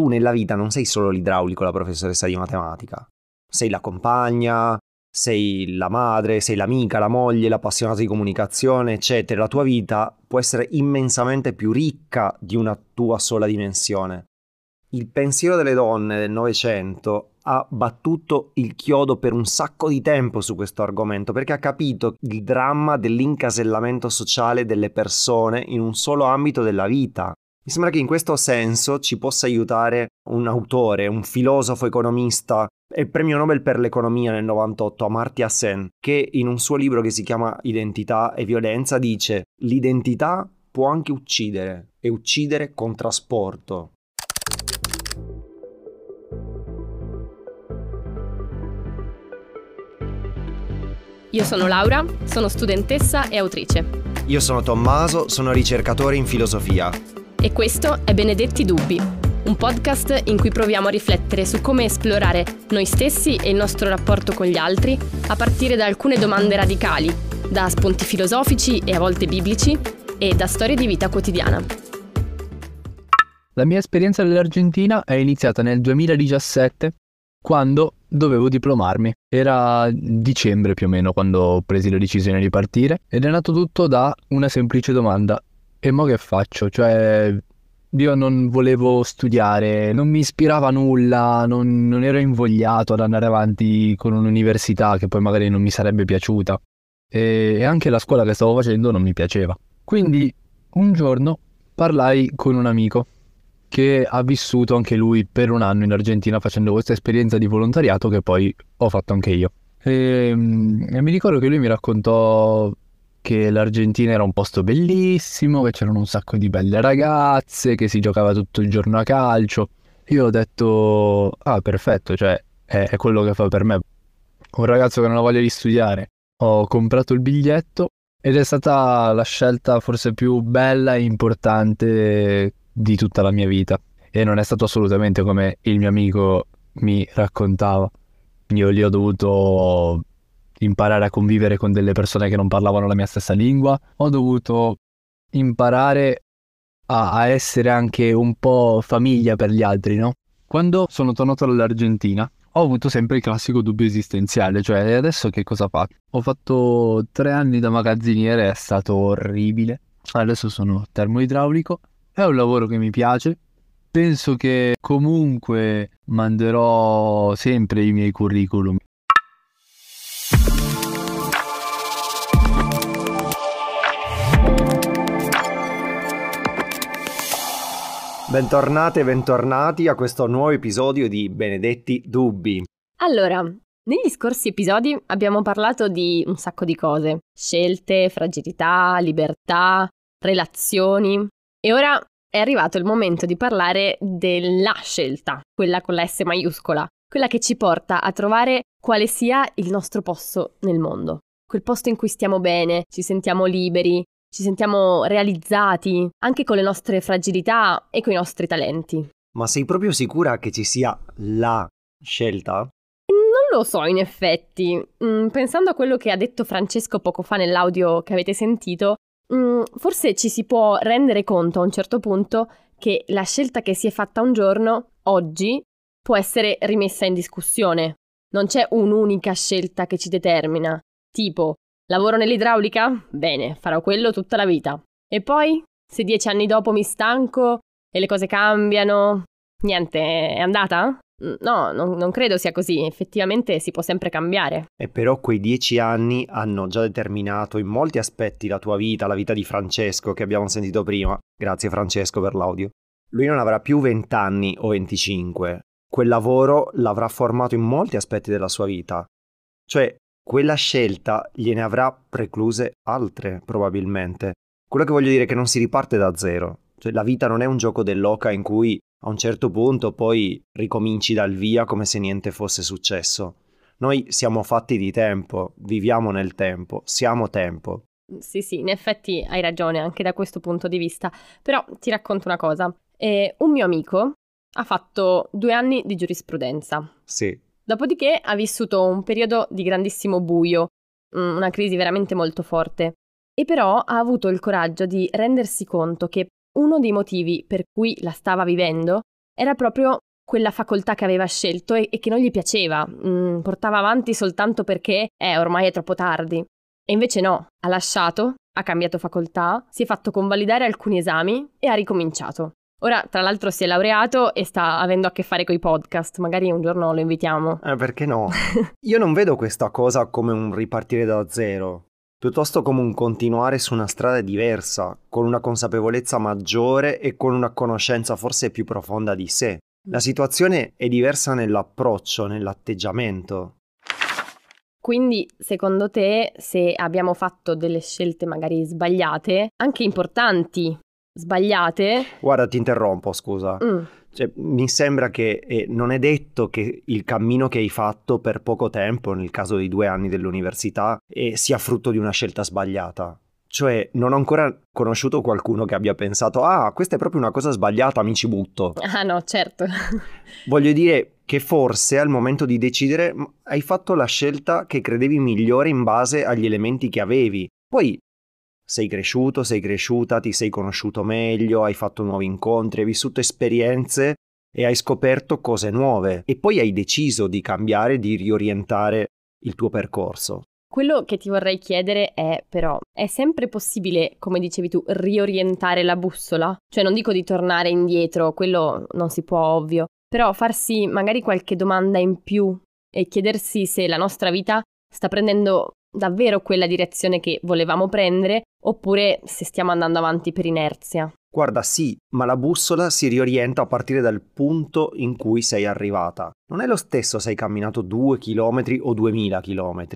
tu nella vita non sei solo l'idraulico, la professoressa di matematica. Sei la compagna, sei la madre, sei l'amica, la moglie, l'appassionata di comunicazione, eccetera. La tua vita può essere immensamente più ricca di una tua sola dimensione. Il pensiero delle donne del Novecento ha battuto il chiodo per un sacco di tempo su questo argomento perché ha capito il dramma dell'incasellamento sociale delle persone in un solo ambito della vita. Mi sembra che in questo senso ci possa aiutare un autore, un filosofo economista e premio Nobel per l'economia nel 98, Amartya Sen, che in un suo libro che si chiama Identità e violenza dice l'identità può anche uccidere e uccidere con trasporto. Io sono Laura, sono studentessa e autrice. Io sono Tommaso, sono ricercatore in filosofia. E questo è Benedetti Dubbi, un podcast in cui proviamo a riflettere su come esplorare noi stessi e il nostro rapporto con gli altri a partire da alcune domande radicali, da spunti filosofici e a volte biblici e da storie di vita quotidiana. La mia esperienza dell'Argentina è iniziata nel 2017 quando dovevo diplomarmi. Era dicembre più o meno quando ho preso la decisione di partire ed è nato tutto da una semplice domanda. E mo che faccio? Cioè, io non volevo studiare, non mi ispirava nulla, non, non ero invogliato ad andare avanti con un'università che poi magari non mi sarebbe piaciuta. E, e anche la scuola che stavo facendo non mi piaceva. Quindi un giorno parlai con un amico che ha vissuto anche lui per un anno in Argentina facendo questa esperienza di volontariato che poi ho fatto anche io. E, e, mi ricordo che lui mi raccontò che l'Argentina era un posto bellissimo, che c'erano un sacco di belle ragazze, che si giocava tutto il giorno a calcio. Io ho detto, ah perfetto, cioè è, è quello che fa per me. Un ragazzo che non ha voglia di studiare. Ho comprato il biglietto ed è stata la scelta forse più bella e importante di tutta la mia vita e non è stato assolutamente come il mio amico mi raccontava. Io lì ho dovuto imparare a convivere con delle persone che non parlavano la mia stessa lingua, ho dovuto imparare a, a essere anche un po' famiglia per gli altri, no? Quando sono tornato dall'Argentina ho avuto sempre il classico dubbio esistenziale, cioè adesso che cosa faccio? Ho fatto tre anni da magazziniere, è stato orribile. Adesso sono termoidraulico è un lavoro che mi piace. Penso che comunque manderò sempre i miei curriculum. Bentornate e bentornati a questo nuovo episodio di Benedetti Dubbi. Allora, negli scorsi episodi abbiamo parlato di un sacco di cose. Scelte, fragilità, libertà, relazioni. E ora è arrivato il momento di parlare della scelta, quella con la S maiuscola, quella che ci porta a trovare quale sia il nostro posto nel mondo. Quel posto in cui stiamo bene, ci sentiamo liberi, ci sentiamo realizzati, anche con le nostre fragilità e con i nostri talenti. Ma sei proprio sicura che ci sia la scelta? Non lo so, in effetti. Mm, pensando a quello che ha detto Francesco poco fa nell'audio che avete sentito, mm, forse ci si può rendere conto a un certo punto che la scelta che si è fatta un giorno, oggi, può essere rimessa in discussione. Non c'è un'unica scelta che ci determina. Tipo, lavoro nell'idraulica? Bene, farò quello tutta la vita. E poi, se dieci anni dopo mi stanco e le cose cambiano, niente, è andata? No, non, non, credo sia così, effettivamente si può sempre cambiare. E però quei dieci anni hanno già determinato in molti aspetti la tua vita, la vita di Francesco che abbiamo sentito prima. Grazie Francesco per l'audio. Lui non avrà più 20 anni o 25. Quel lavoro l'avrà formato in molti aspetti della sua vita. Cioè, quella scelta gliene avrà precluse altre, probabilmente. Quello che voglio dire è che non si riparte da zero. Cioè, la vita non è un gioco dell'oca in cui a un certo punto poi ricominci dal via come se niente fosse successo. Noi siamo fatti di tempo, viviamo nel tempo, siamo tempo. Sì, sì, in effetti hai ragione anche da questo punto di vista. Però ti racconto una cosa. Eh, un mio amico ha fatto due anni di giurisprudenza. Sì. Dopodiché ha vissuto un periodo di grandissimo buio, mm, una crisi veramente molto forte. E però ha avuto il coraggio di rendersi conto che uno dei motivi per cui la stava vivendo era proprio quella facoltà che aveva scelto e, e che non gli piaceva, mm, portava avanti soltanto perché eh, ormai è troppo tardi. E invece no, ha lasciato, ha cambiato facoltà, si è fatto convalidare alcuni esami e ha ricominciato. Ora, tra l'altro, si è laureato e sta avendo a che fare con i podcast. Magari un giorno lo invitiamo. Eh, perché no? Io non vedo questa cosa come un ripartire da zero, piuttosto come un continuare su una strada diversa, con una consapevolezza maggiore e con una conoscenza forse più profonda di sé. La situazione è diversa nell'approccio, nell'atteggiamento. Quindi, secondo te, se abbiamo fatto delle scelte magari sbagliate, anche importanti, sbagliate. Guarda, ti interrompo, scusa. Mm. Cioè, mi sembra che eh, non è detto che il cammino che hai fatto per poco tempo, nel caso dei due anni dell'università, eh, sia frutto di una scelta sbagliata. Cioè, non ho ancora conosciuto qualcuno che abbia pensato, ah, questa è proprio una cosa sbagliata, mi ci butto. Ah no, certo. Voglio dire che forse al momento di decidere hai fatto la scelta che credevi migliore in base agli elementi che avevi. Poi sei cresciuto, sei cresciuta, ti sei conosciuto meglio, hai fatto nuovi incontri, hai vissuto esperienze e hai scoperto cose nuove e poi hai deciso di cambiare, di riorientare il tuo percorso. Quello che ti vorrei chiedere è però, è sempre possibile, come dicevi tu, riorientare la bussola? Cioè non dico di tornare indietro, quello non si può ovvio, però farsi magari qualche domanda in più e chiedersi se la nostra vita sta prendendo davvero quella direzione che volevamo prendere oppure se stiamo andando avanti per inerzia. Guarda, sì, ma la bussola si riorienta a partire dal punto in cui sei arrivata. Non è lo stesso se hai camminato 2 km o 2000 km.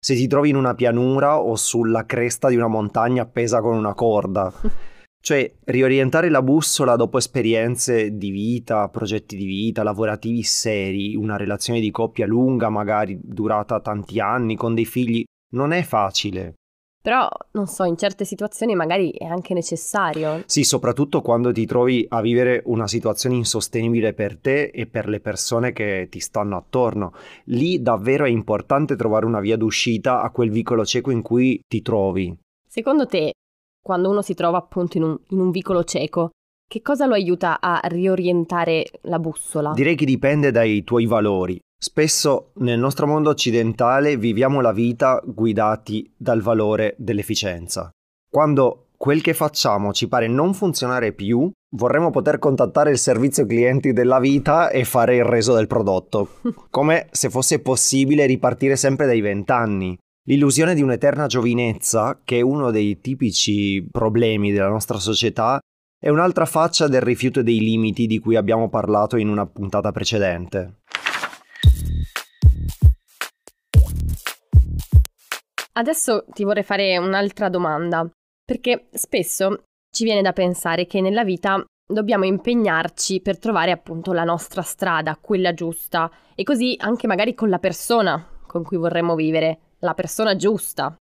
Se ti trovi in una pianura o sulla cresta di una montagna appesa con una corda. Cioè, riorientare la bussola dopo esperienze di vita, progetti di vita, lavorativi seri, una relazione di coppia lunga, magari durata tanti anni, con dei figli, non è facile. Però, non so, in certe situazioni magari è anche necessario. Sì, soprattutto quando ti trovi a vivere una situazione insostenibile per te e per le persone che ti stanno attorno. Lì davvero è importante trovare una via d'uscita a quel vicolo cieco in cui ti trovi. Secondo te, quando uno si trova appunto in un, in un vicolo cieco, che cosa lo aiuta a riorientare la bussola? Direi che dipende dai tuoi valori. Spesso nel nostro mondo occidentale viviamo la vita guidati dal valore dell'efficienza. Quando quel che facciamo ci pare non funzionare più, vorremmo poter contattare il servizio clienti della vita e fare il reso del prodotto, come se fosse possibile ripartire sempre dai vent'anni. L'illusione di un'eterna giovinezza, che è uno dei tipici problemi della nostra società, è un'altra faccia del rifiuto dei limiti di cui abbiamo parlato in una puntata precedente. Adesso ti vorrei fare un'altra domanda, perché spesso ci viene da pensare che nella vita dobbiamo impegnarci per trovare appunto la nostra strada, quella giusta, e così anche magari con la persona con cui vorremmo vivere, la persona giusta.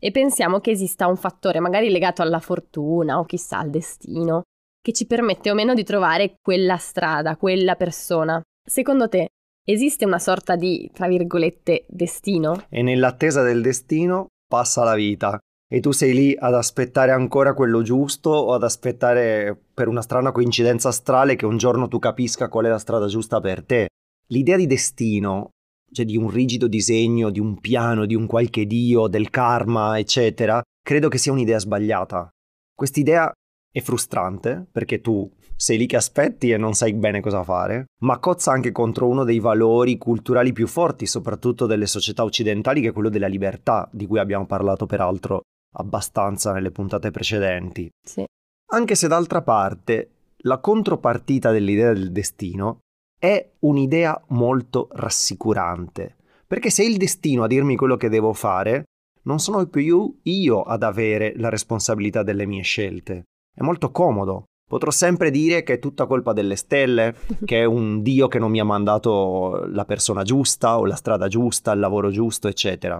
E pensiamo che esista un fattore magari legato alla fortuna o chissà al destino, che ci permette o meno di trovare quella strada, quella persona. Secondo te Esiste una sorta di, tra virgolette, destino? E nell'attesa del destino passa la vita. E tu sei lì ad aspettare ancora quello giusto o ad aspettare per una strana coincidenza astrale che un giorno tu capisca qual è la strada giusta per te. L'idea di destino, cioè di un rigido disegno, di un piano, di un qualche dio, del karma, eccetera, credo che sia un'idea sbagliata. Quest'idea è frustrante perché tu sei lì che aspetti e non sai bene cosa fare, ma cozza anche contro uno dei valori culturali più forti, soprattutto delle società occidentali, che è quello della libertà, di cui abbiamo parlato peraltro abbastanza nelle puntate precedenti. Sì. Anche se d'altra parte la contropartita dell'idea del destino è un'idea molto rassicurante, perché se è il destino a dirmi quello che devo fare, non sono più io ad avere la responsabilità delle mie scelte. È molto comodo Potrò sempre dire che è tutta colpa delle stelle, che è un dio che non mi ha mandato la persona giusta o la strada giusta, il lavoro giusto, eccetera.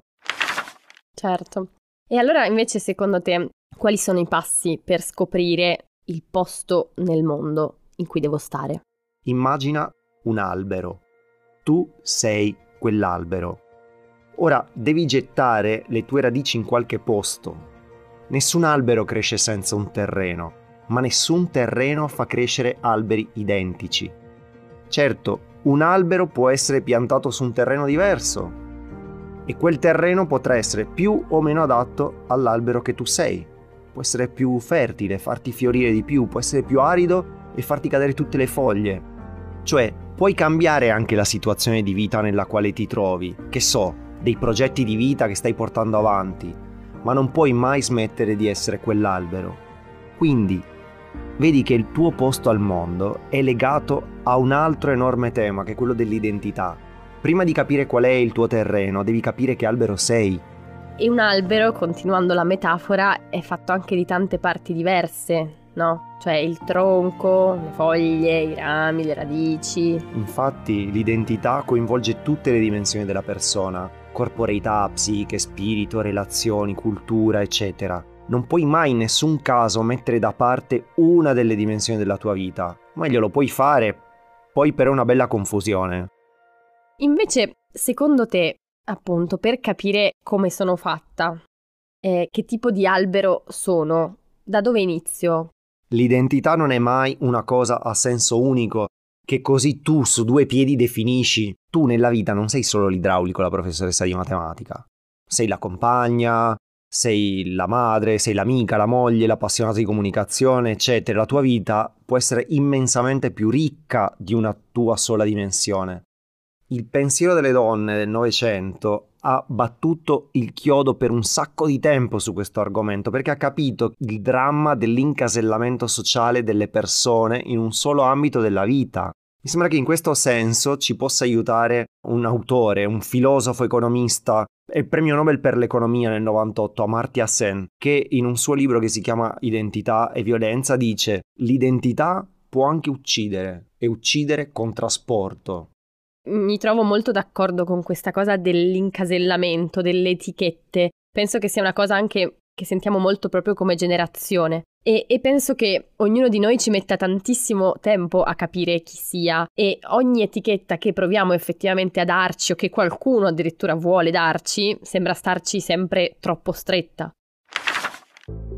Certo. E allora invece secondo te quali sono i passi per scoprire il posto nel mondo in cui devo stare? Immagina un albero. Tu sei quell'albero. Ora devi gettare le tue radici in qualche posto. Nessun albero cresce senza un terreno ma nessun terreno fa crescere alberi identici. Certo, un albero può essere piantato su un terreno diverso e quel terreno potrà essere più o meno adatto all'albero che tu sei. Può essere più fertile, farti fiorire di più, può essere più arido e farti cadere tutte le foglie. Cioè, puoi cambiare anche la situazione di vita nella quale ti trovi, che so, dei progetti di vita che stai portando avanti, ma non puoi mai smettere di essere quell'albero. Quindi, vedi che il tuo posto al mondo è legato a un altro enorme tema, che è quello dell'identità. Prima di capire qual è il tuo terreno, devi capire che albero sei. E un albero, continuando la metafora, è fatto anche di tante parti diverse, no? Cioè il tronco, le foglie, i rami, le radici. Infatti l'identità coinvolge tutte le dimensioni della persona, corporeità, psiche, spirito, relazioni, cultura, eccetera. Non puoi mai in nessun caso mettere da parte una delle dimensioni della tua vita. Meglio lo puoi fare, poi però è una bella confusione. Invece, secondo te, appunto, per capire come sono fatta, eh, che tipo di albero sono, da dove inizio? L'identità non è mai una cosa a senso unico che così tu su due piedi definisci. Tu nella vita non sei solo l'idraulico, la professoressa di matematica. Sei la compagna, sei la madre, sei l'amica, la moglie, l'appassionata di comunicazione, eccetera. La tua vita può essere immensamente più ricca di una tua sola dimensione. Il pensiero delle donne del Novecento ha battuto il chiodo per un sacco di tempo su questo argomento perché ha capito il dramma dell'incasellamento sociale delle persone in un solo ambito della vita. Mi sembra che in questo senso ci possa aiutare un autore, un filosofo economista e premio Nobel per l'economia nel 98, Amartya Sen, che in un suo libro che si chiama Identità e violenza dice l'identità può anche uccidere e uccidere con trasporto mi trovo molto d'accordo con questa cosa dell'incasellamento, delle etichette. Penso che sia una cosa anche che sentiamo molto proprio come generazione. E, e, penso che ognuno di noi ci metta tantissimo tempo a capire chi sia e ogni etichetta che proviamo effettivamente a darci o che qualcuno addirittura vuole darci sembra starci sempre troppo stretta.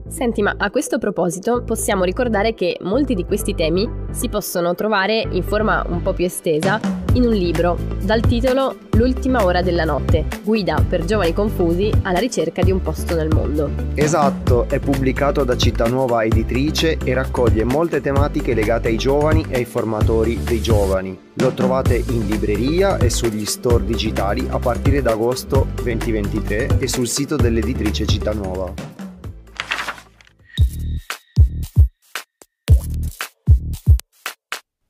Senti, ma a questo proposito possiamo ricordare che molti di questi temi si possono trovare in forma un po' più estesa in un libro dal titolo L'ultima ora della notte, guida per giovani confusi alla ricerca di un posto nel mondo. Esatto, è pubblicato da Città Nuova Editrice e raccoglie molte tematiche legate ai giovani e ai formatori dei giovani. Lo trovate in libreria e sugli store digitali a partire da agosto 2023 e sul sito dell'editrice Città Nuova.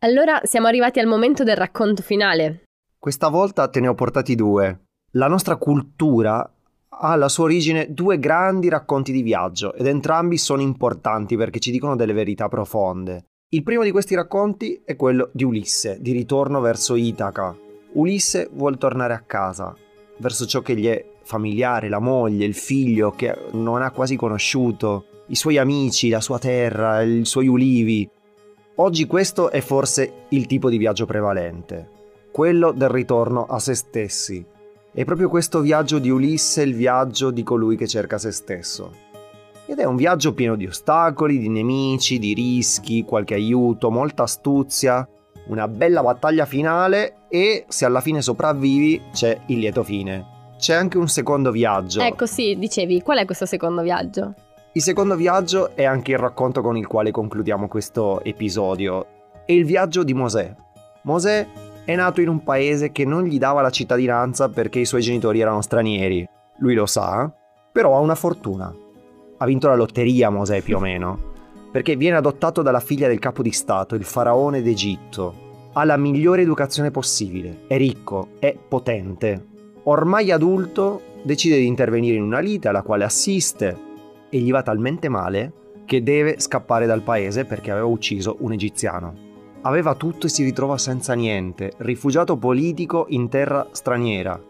Allora siamo arrivati al momento del racconto finale. Questa volta te ne ho portati due. La nostra cultura ha alla sua origine due grandi racconti di viaggio ed entrambi sono importanti perché ci dicono delle verità profonde. Il primo di questi racconti è quello di Ulisse, di ritorno verso Itaca. Ulisse vuole tornare a casa, verso ciò che gli è familiare, la moglie, il figlio che non ha quasi conosciuto, i suoi amici, la sua terra, i suoi ulivi. Oggi questo è forse il tipo di viaggio prevalente, quello del ritorno a se stessi. È proprio questo viaggio di Ulisse il viaggio di colui che cerca se stesso. Ed è un viaggio pieno di ostacoli, di nemici, di rischi, qualche aiuto, molta astuzia, una bella battaglia finale e se alla fine sopravvivi c'è il lieto fine. C'è anche un secondo viaggio. Ecco sì, dicevi, qual è questo secondo viaggio? Il secondo viaggio è anche il racconto con il quale concludiamo questo episodio. È il viaggio di Mosè. Mosè è nato in un paese che non gli dava la cittadinanza perché i suoi genitori erano stranieri. Lui lo sa, però ha una fortuna. Ha vinto la lotteria Mosè più o meno, perché viene adottato dalla figlia del capo di Stato, il faraone d'Egitto. Ha la migliore educazione possibile, è ricco, è potente. Ormai adulto, decide di intervenire in una lite alla quale assiste, e gli va talmente male che deve scappare dal paese perché aveva ucciso un egiziano. Aveva tutto e si ritrova senza niente, rifugiato politico in terra straniera.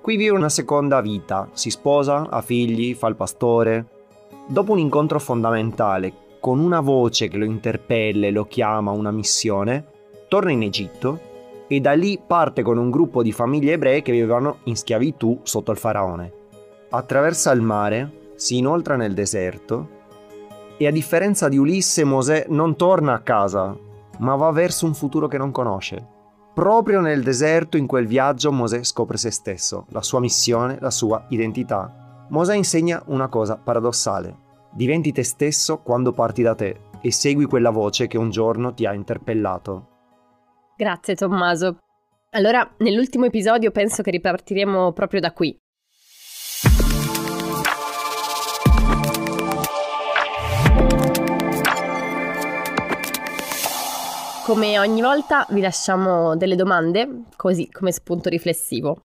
Qui vive una seconda vita, si sposa, ha figli, fa il pastore. Dopo un incontro fondamentale, con una voce che lo interpella e lo chiama a una missione, torna in Egitto e da lì parte con un gruppo di famiglie ebree che vivevano in schiavitù sotto il faraone. Attraversa il mare si inoltra nel deserto e a differenza di Ulisse Mosè non torna a casa, ma va verso un futuro che non conosce. Proprio nel deserto, in quel viaggio, Mosè scopre se stesso, la sua missione, la sua identità. Mosè insegna una cosa paradossale. Diventi te stesso quando parti da te e segui quella voce che un giorno ti ha interpellato. Grazie Tommaso. Allora, nell'ultimo episodio penso che ripartiremo proprio da qui. Come ogni volta vi lasciamo delle domande, così come spunto riflessivo.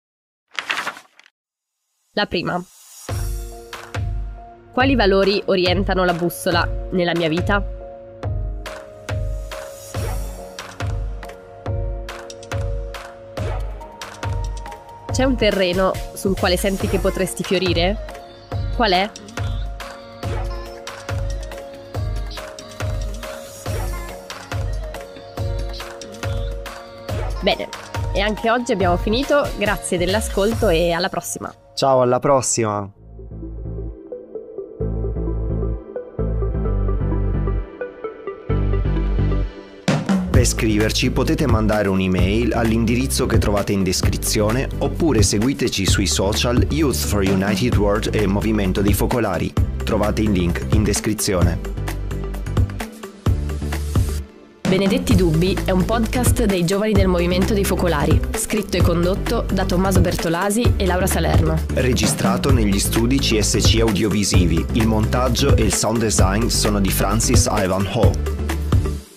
La prima. Quali valori orientano la bussola nella mia vita? C'è un terreno sul quale senti che potresti fiorire? Qual è? Bene, e anche oggi abbiamo finito, grazie dell'ascolto e alla prossima. Ciao, alla prossima! Per scriverci potete mandare un'email all'indirizzo che trovate in descrizione oppure seguiteci sui social Youth for United World e Movimento dei Focolari. Trovate il link in descrizione. Benedetti Dubbi è un podcast dei giovani del Movimento dei Focolari, scritto e condotto da Tommaso Bertolasi e Laura Salerno. Registrato negli studi CSC Audiovisivi. Il montaggio e il sound design sono di Francis Ivan Ho.